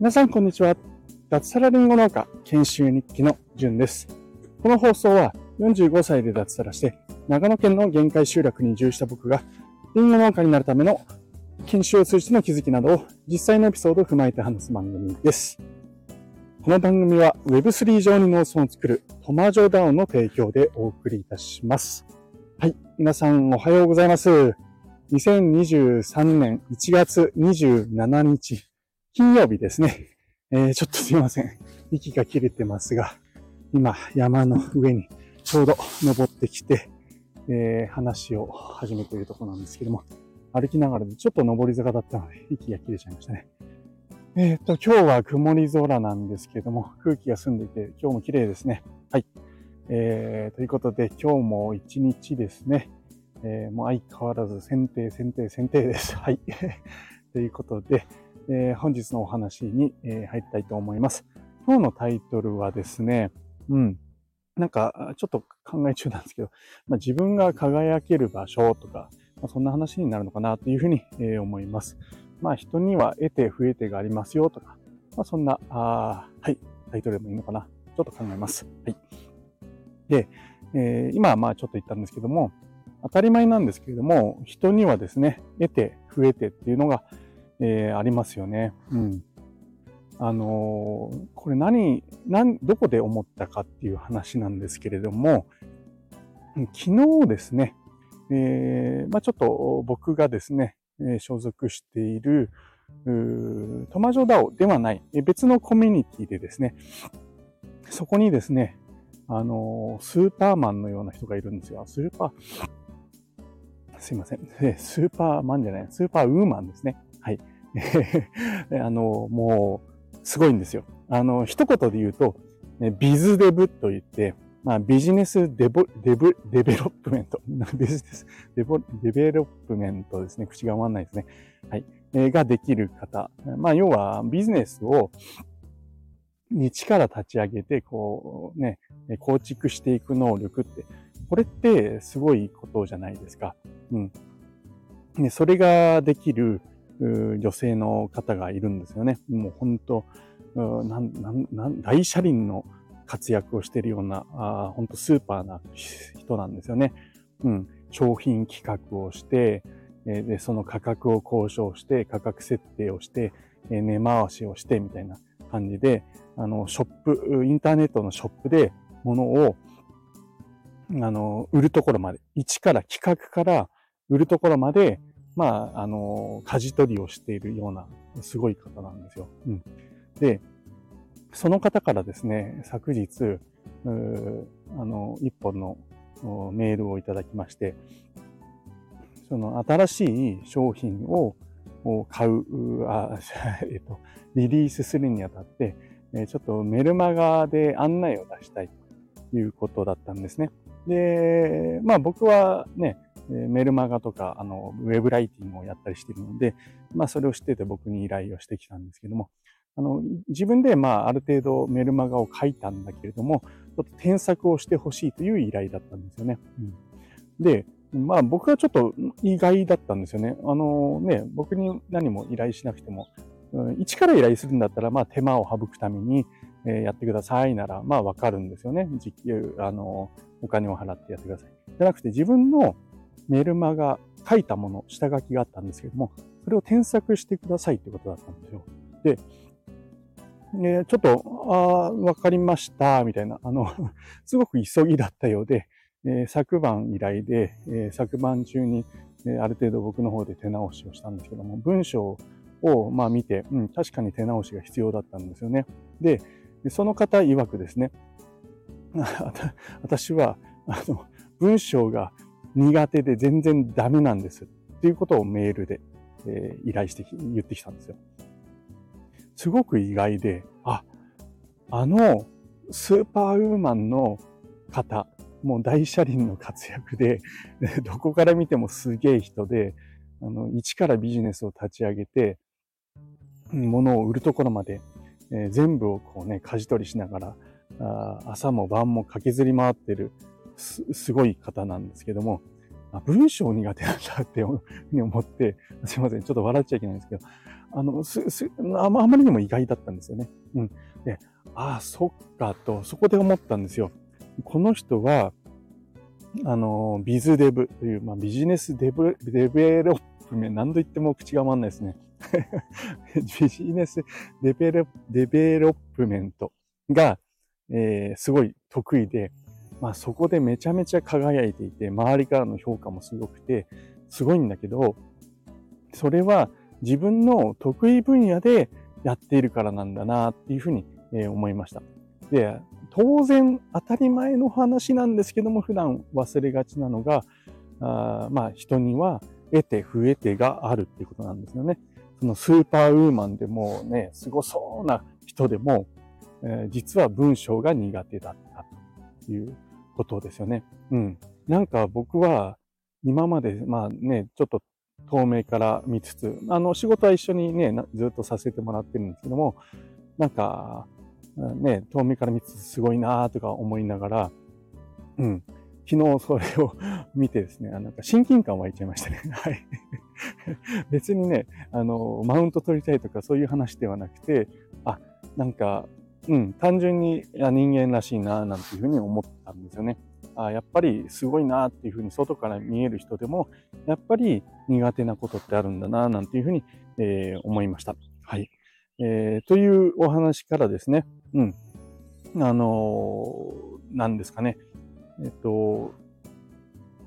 皆さん、こんにちは。脱サラリンゴ農家研修日記のじゅんです。この放送は45歳で脱サラして長野県の限界集落に移住した僕がリンゴ農家になるための研修を通じての気づきなどを実際のエピソードを踏まえて話す番組です。この番組は Web3 上に農村を作るトマジョダウンの提供でお送りいたします。はい。皆さんおはようございます。2023年1月27日金曜日ですね。えー、ちょっとすいません。息が切れてますが、今山の上にちょうど登ってきて、えー、話を始めているところなんですけども、歩きながらでちょっと登り坂だったので息が切れちゃいましたね。えっ、と、今日は曇り空なんですけども、空気が澄んでいて、今日も綺麗ですね。はい。えー、ということで、今日も一日ですね、えー、もう相変わらず剪定、剪定、剪定です。はい。ということで、えー、本日のお話に、えー、入りたいと思います。今日のタイトルはですね、うん、なんかちょっと考え中なんですけど、まあ、自分が輝ける場所とか、まあ、そんな話になるのかなというふうに、え、思います。まあ人には得て増えてがありますよとか、まあ、そんな、あはい、タイトルでもいいのかな。ちょっと考えます。はい。で、えー、今はまあちょっと言ったんですけども、当たり前なんですけれども、人にはですね、得て増えてっていうのが、えー、ありますよね。うん。あのー、これ何、何、どこで思ったかっていう話なんですけれども、昨日ですね、えー、まあ、ちょっと僕がですね、え所属している、トマジョダオではない、別のコミュニティでですね、そこにですね、あのー、スーパーマンのような人がいるんですよ。スーパー、すいません。スーパーマンじゃない、スーパーウーマンですね。はい。あの、もう、すごいんですよ。あの、一言で言うと、 biz dev と言って、まあ、 business deve, dev, development。business deve, development ですね。口が回らないですね。はい。えー、ができる方。まあ、要は、ビジネスを、に力立ち上げて、こう、ね、構築していく能力って、これってすごいことじゃないですか。うん。ね、それができる、女性の方がいるんですよね。もう本当、なんなんなん大車輪の活躍をしているような、あ本当スーパーな人なんですよね。うん。商品企画をして、えで、その価格を交渉して、価格設定をして、え根回しをしてみたいな感じで、あの、ショップ、インターネットのショップで物を、あの、売るところまで、一から企画から売るところまで、まあ、あの、舵取りをしているような、すごい方なんですよ。うん。で、その方からですね、昨日、あの、一本のメールをいただきまして、その新しい商品を買う、あ えっと、リリースするにあたって、ちょっとメルマガで案内を出したいということだったんですね。で、まあ僕はね、メルマガとか、あの、ウェブライティングをやったりしているので、まあ、それを知ってて僕に依頼をしてきたんですけども、あの、自分で、まあ、ある程度メルマガを書いたんだけれども、ちょっと添削をしてほしいという依頼だったんですよね。うん、で、まあ、僕はちょっと意外だったんですよね。あのね、僕に何も依頼しなくても、一から依頼するんだったら、まあ、手間を省くために、えやってくださいなら、まあ、わかるんですよね。時給、あの、お金を払ってやってください。じゃなくて、自分のメルマガ書いたもの、下書きがあったんですけども、それを添削してくださいってことだったんですよ。で、ね、ちょっと、ああ、わかりました、みたいな、あの すごく急ぎだったようで、えー、昨晩以来で、えー、昨晩中に、えー、ある程度僕の方で手直しをしたんですけども、文章を、まあ見て、うん、確かに手直しが必要だったんですよね。で、その方曰くですね、私は、あの、文章が苦手で全然ダメなんですっていうことをメールで、えー、依頼して言ってきたんですよ。すごく意外で、あ、あのスーパーウーマンの方、もう大車輪の活躍で、どこから見てもすげえ人で、あの、一からビジネスを立ち上げて、物を売るところまで、えー、全部をこうね、舵取りしながら、あ朝も晩も駆けずり回ってるす、すごい方なんですけども、あ、文章苦手なんだって 思って、すいません、ちょっと笑っちゃいけないんですけど、あの、す、す、あまりにも意外だったんですよね。うん。で、ああ、そっかと、そこで思ったんですよ。この人は、あの、 biz dev という、まあ、 business dev, development、何度言っても口が回んないですね。business develo developmentが、えー、すごい得意で、まあそこでめちゃめちゃ輝いていて、周りからの評価もすごくて、すごいんだけど、それは自分の得意分野でやっているからなんだなっていうふうに思いました。で、当然当たり前の話なんですけども、普段忘れがちなのが、あまあ人には得て増えてがあるっていうことなんですよね。そのスーパーウーマンでもね、すごそうな人でも、え、実は文章が苦手だったということですよね。うん。なんか僕は今まで、まあね、ちょっと透明から見つつ、あの仕事は一緒にね、ずっとさせてもらってるんですけども、なんか、ね、遠目から見つつすごいなとか思いながら、うん。昨日それを 見てですね、なんか親近感湧いちゃいましたね。はい。別にね、あの、マウント取りたいとかそういう話ではなくて、あ、なんか、うん、単純に人間らしいな、なんていうふうに思ったんですよね。あやっぱりすごいなっていうふうに外から見える人でも、やっぱり苦手なことってあるんだな、なんていうふうに、えー、思いました。はい。えー、というお話からですね、うん。あのー、なんですかね。えっと、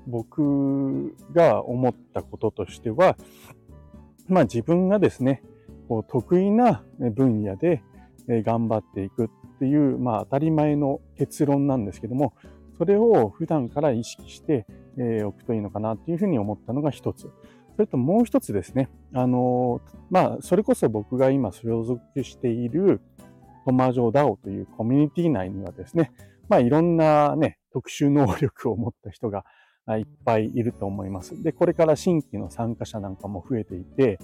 僕が思ったこととしては、まあ自分がですね、こう得意な分野で頑張っていくっていう、まあ当たり前の結論なんですけども、それを普段から意識しておくといいのかなっていうふうに思ったのが一つ。それともう一つですね。あの、まあ、それこそ僕が今所属しているトマジョダオというコミュニティ内にはですね、まあ、いろんなね、特殊能力を持った人がいっぱいいると思います。で、これから新規の参加者なんかも増えていて、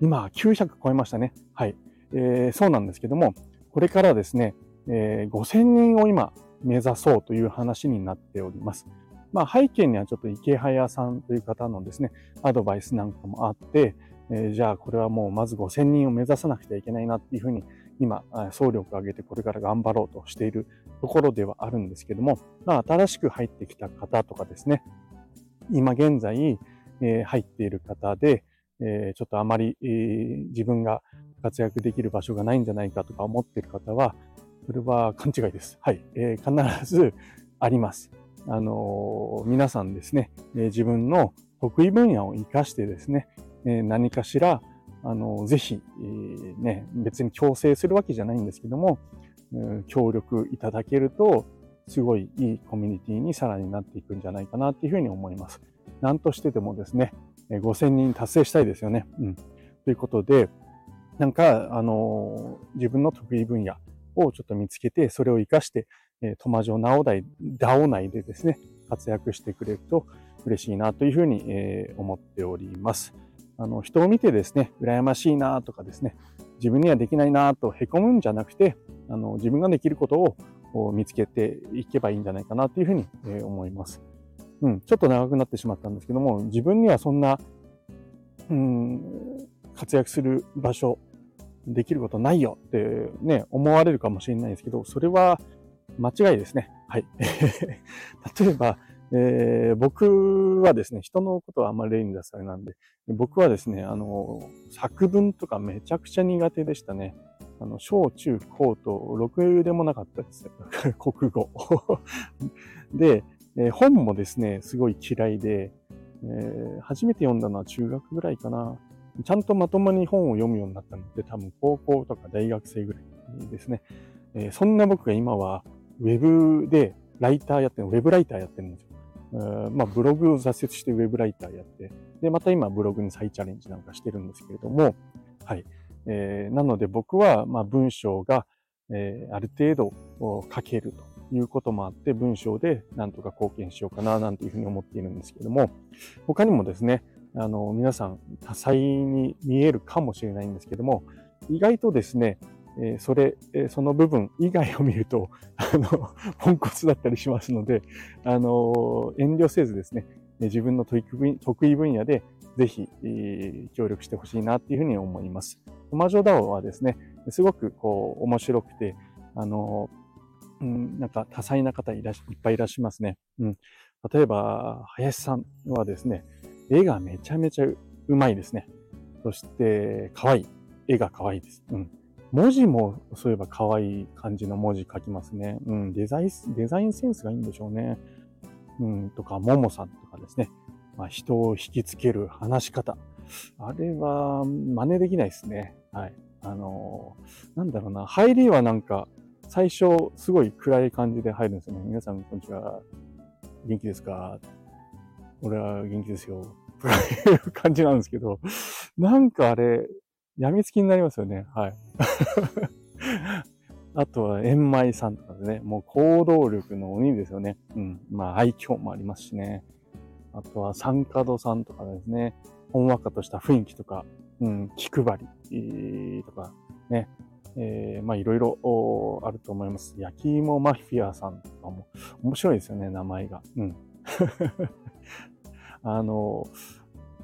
今900超えましたね。はい。えー、そうなんですけども、これからですね、えー、5000人を今目指そうという話になっております。まあ背景にはちょっと池早さんという方のですね、アドバイスなんかもあって、えー、じゃあこれはもうまず5000人を目指さなくてはいけないなっていうふうに今、総力を上げてこれから頑張ろうとしているところではあるんですけども、まあ、新しく入ってきた方とかですね、今現在、えー、入っている方で、えー、ちょっとあまり、えー、自分が活躍できる場所がないんじゃないかとか思っている方は、それは勘違いです。はい。えー、必ずあります。あの皆さんですね、え自分の得意分野を活かしてですね、え何かしらあの、ぜひ、えー、ね、別に強制するわけじゃないんですけども、協力いただけると、すごいいいコミュニティにさらになっていくんじゃないかなっていうふうに思います。何としてでもですね、5000人達成したいですよね。うん。ということで、なんか、あの、自分の得意分野をちょっと見つけて、それを活かして、えー、トマジョナオダイ、ダオ内でですね、活躍してくれると嬉しいなというふうに、えー、思っております。あの、人を見てですね、羨ましいなとかですね、自分にはできないなと凹むんじゃなくて、あの、自分ができることを見つけていけばいいんじゃないかなというふうに思います。うん、ちょっと長くなってしまったんですけども、自分にはそんな、うん、活躍する場所、できることないよってね、思われるかもしれないですけど、それは間違いですね。はい。例えば、えー、僕はですね、人のことはあんまり例に出されなんで、僕はですね、あの、作文とかめちゃくちゃ苦手でしたね。あの、小中高とろくでもなかったです。国語。で、えー、本もですね、すごい嫌いで、えー、初めて読んだのは中学ぐらいかな。ちゃんとまともに本を読むようになったのって多分高校とか大学生ぐらいですね。えー、そんな僕が今はウェブでライターやってる、ウェブライターやってるんですよ。まあ、ブログを挫折してウェブライターやって、で、また今ブログに再チャレンジなんかしてるんですけれども、はい。えー、なので僕は、まあ、文章が、えー、ある程度書けるということもあって、文章でなんとか貢献しようかな、なんていうふうに思っているんですけれども、他にもですね、あの、皆さん多彩に見えるかもしれないんですけども、意外とですね、えそれ、えその部分以外を見ると、あの、ポンコツだったりしますので、あの、遠慮せずですね、自分の得意分野でぜひ、協力してほしいなっていうふうに思います。マジョダオはですね、すごくこう面白くて、あの、うん、なんか多彩な方いらっいっぱいいらっしゃいますね。うん。例えば、林さんはですね、絵がめちゃめちゃうまいですね。そして、可愛い。絵が可愛いです。うん。文字もそういえば可愛い感じの文字書きますね。うん。デザイン、デザインセンスがいいんでしょうね。うん。とか、ももさんとかですね。まあ、人を引きつける話し方。あれは真似できないですね。はい。あのー、なんだろうな。入りはなんか、最初すごい暗い感じで入るんですよね。皆さんこんにちは。元気ですか？俺は元気ですよ。という感じなんですけど、なんかあれ、病みつきになりますよね。はい。あとは、円舞さんとかでね、もう行動力の鬼ですよね。うん。まあ、愛嬌もありますしね。あとは、三角さんとかですね、ほんわかとした雰囲気とか、うん、気配りとか、ね。えー、まあ、いろいろあると思います。焼き芋マフィアさんとかも面白いですよね、名前が。うん。あの、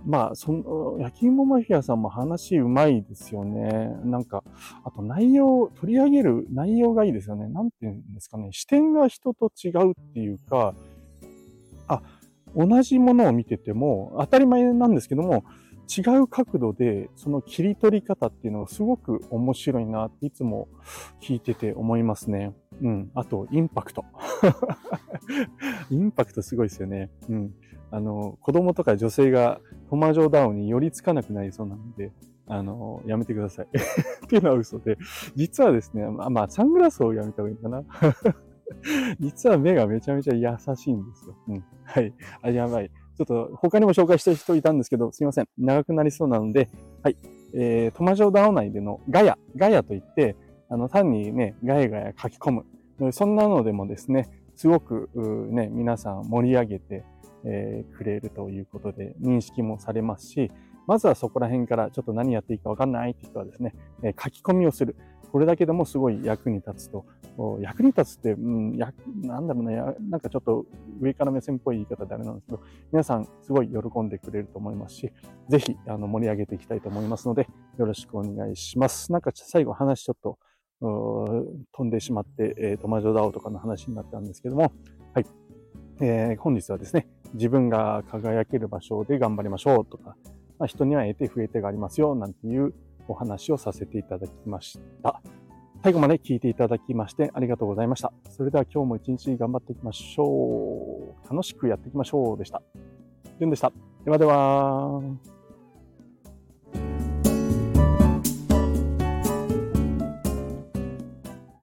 まあ、その、焼き芋マフィアさんも話うまいですよね。なんか、あと内容、取り上げる内容がいいですよね。なんていうんですかね。視点が人と違うっていうか、あ、同じものを見てても、当たり前なんですけども、違う角度で、その切り取り方っていうのがすごく面白いなっていつも聞いてて思いますね。うん。あと、インパクト。インパクトすごいですよね。うん。あの、子供とか女性がトマジョダウンに寄りつかなくなりそうなので、あの、やめてください。っていうのは嘘で、実はですね、まあ、まあ、サングラスをやめた方がいいかな。実は目がめちゃめちゃ優しいんですよ。うん。はい。あ、やばい。ちょっと他にも紹介した人いたんですけど、すいません。長くなりそうなので、はい。えー、トマジョダウン内でのガヤ、ガヤといって、あの、単にね、ガヤガヤ書き込む。そんなのでもですね、すごく、ね、皆さん盛り上げて、え、くれるということで認識もされますし、まずはそこら辺からちょっと何やっていいかわかんないって人はですね、え、書き込みをする。これだけでもすごい役に立つと。役に立つって、うん、や、なんだろうな、なんかちょっと上から目線っぽい言い方であれなんですけど、皆さんすごい喜んでくれると思いますし、ぜひ、あの、盛り上げていきたいと思いますので、よろしくお願いします。なんか最後話ちょっと、飛んでしまって、えー、トマジョダオとかの話になったんですけども、はい。えー、本日はですね、自分が輝ける場所で頑張りましょうとか、まあ、人には得て増えてがありますよ、なんていうお話をさせていただきました。最後まで聞いていただきましてありがとうございました。それでは今日も一日頑張っていきましょう。楽しくやっていきましょうでした。じゅんでした。ではでは。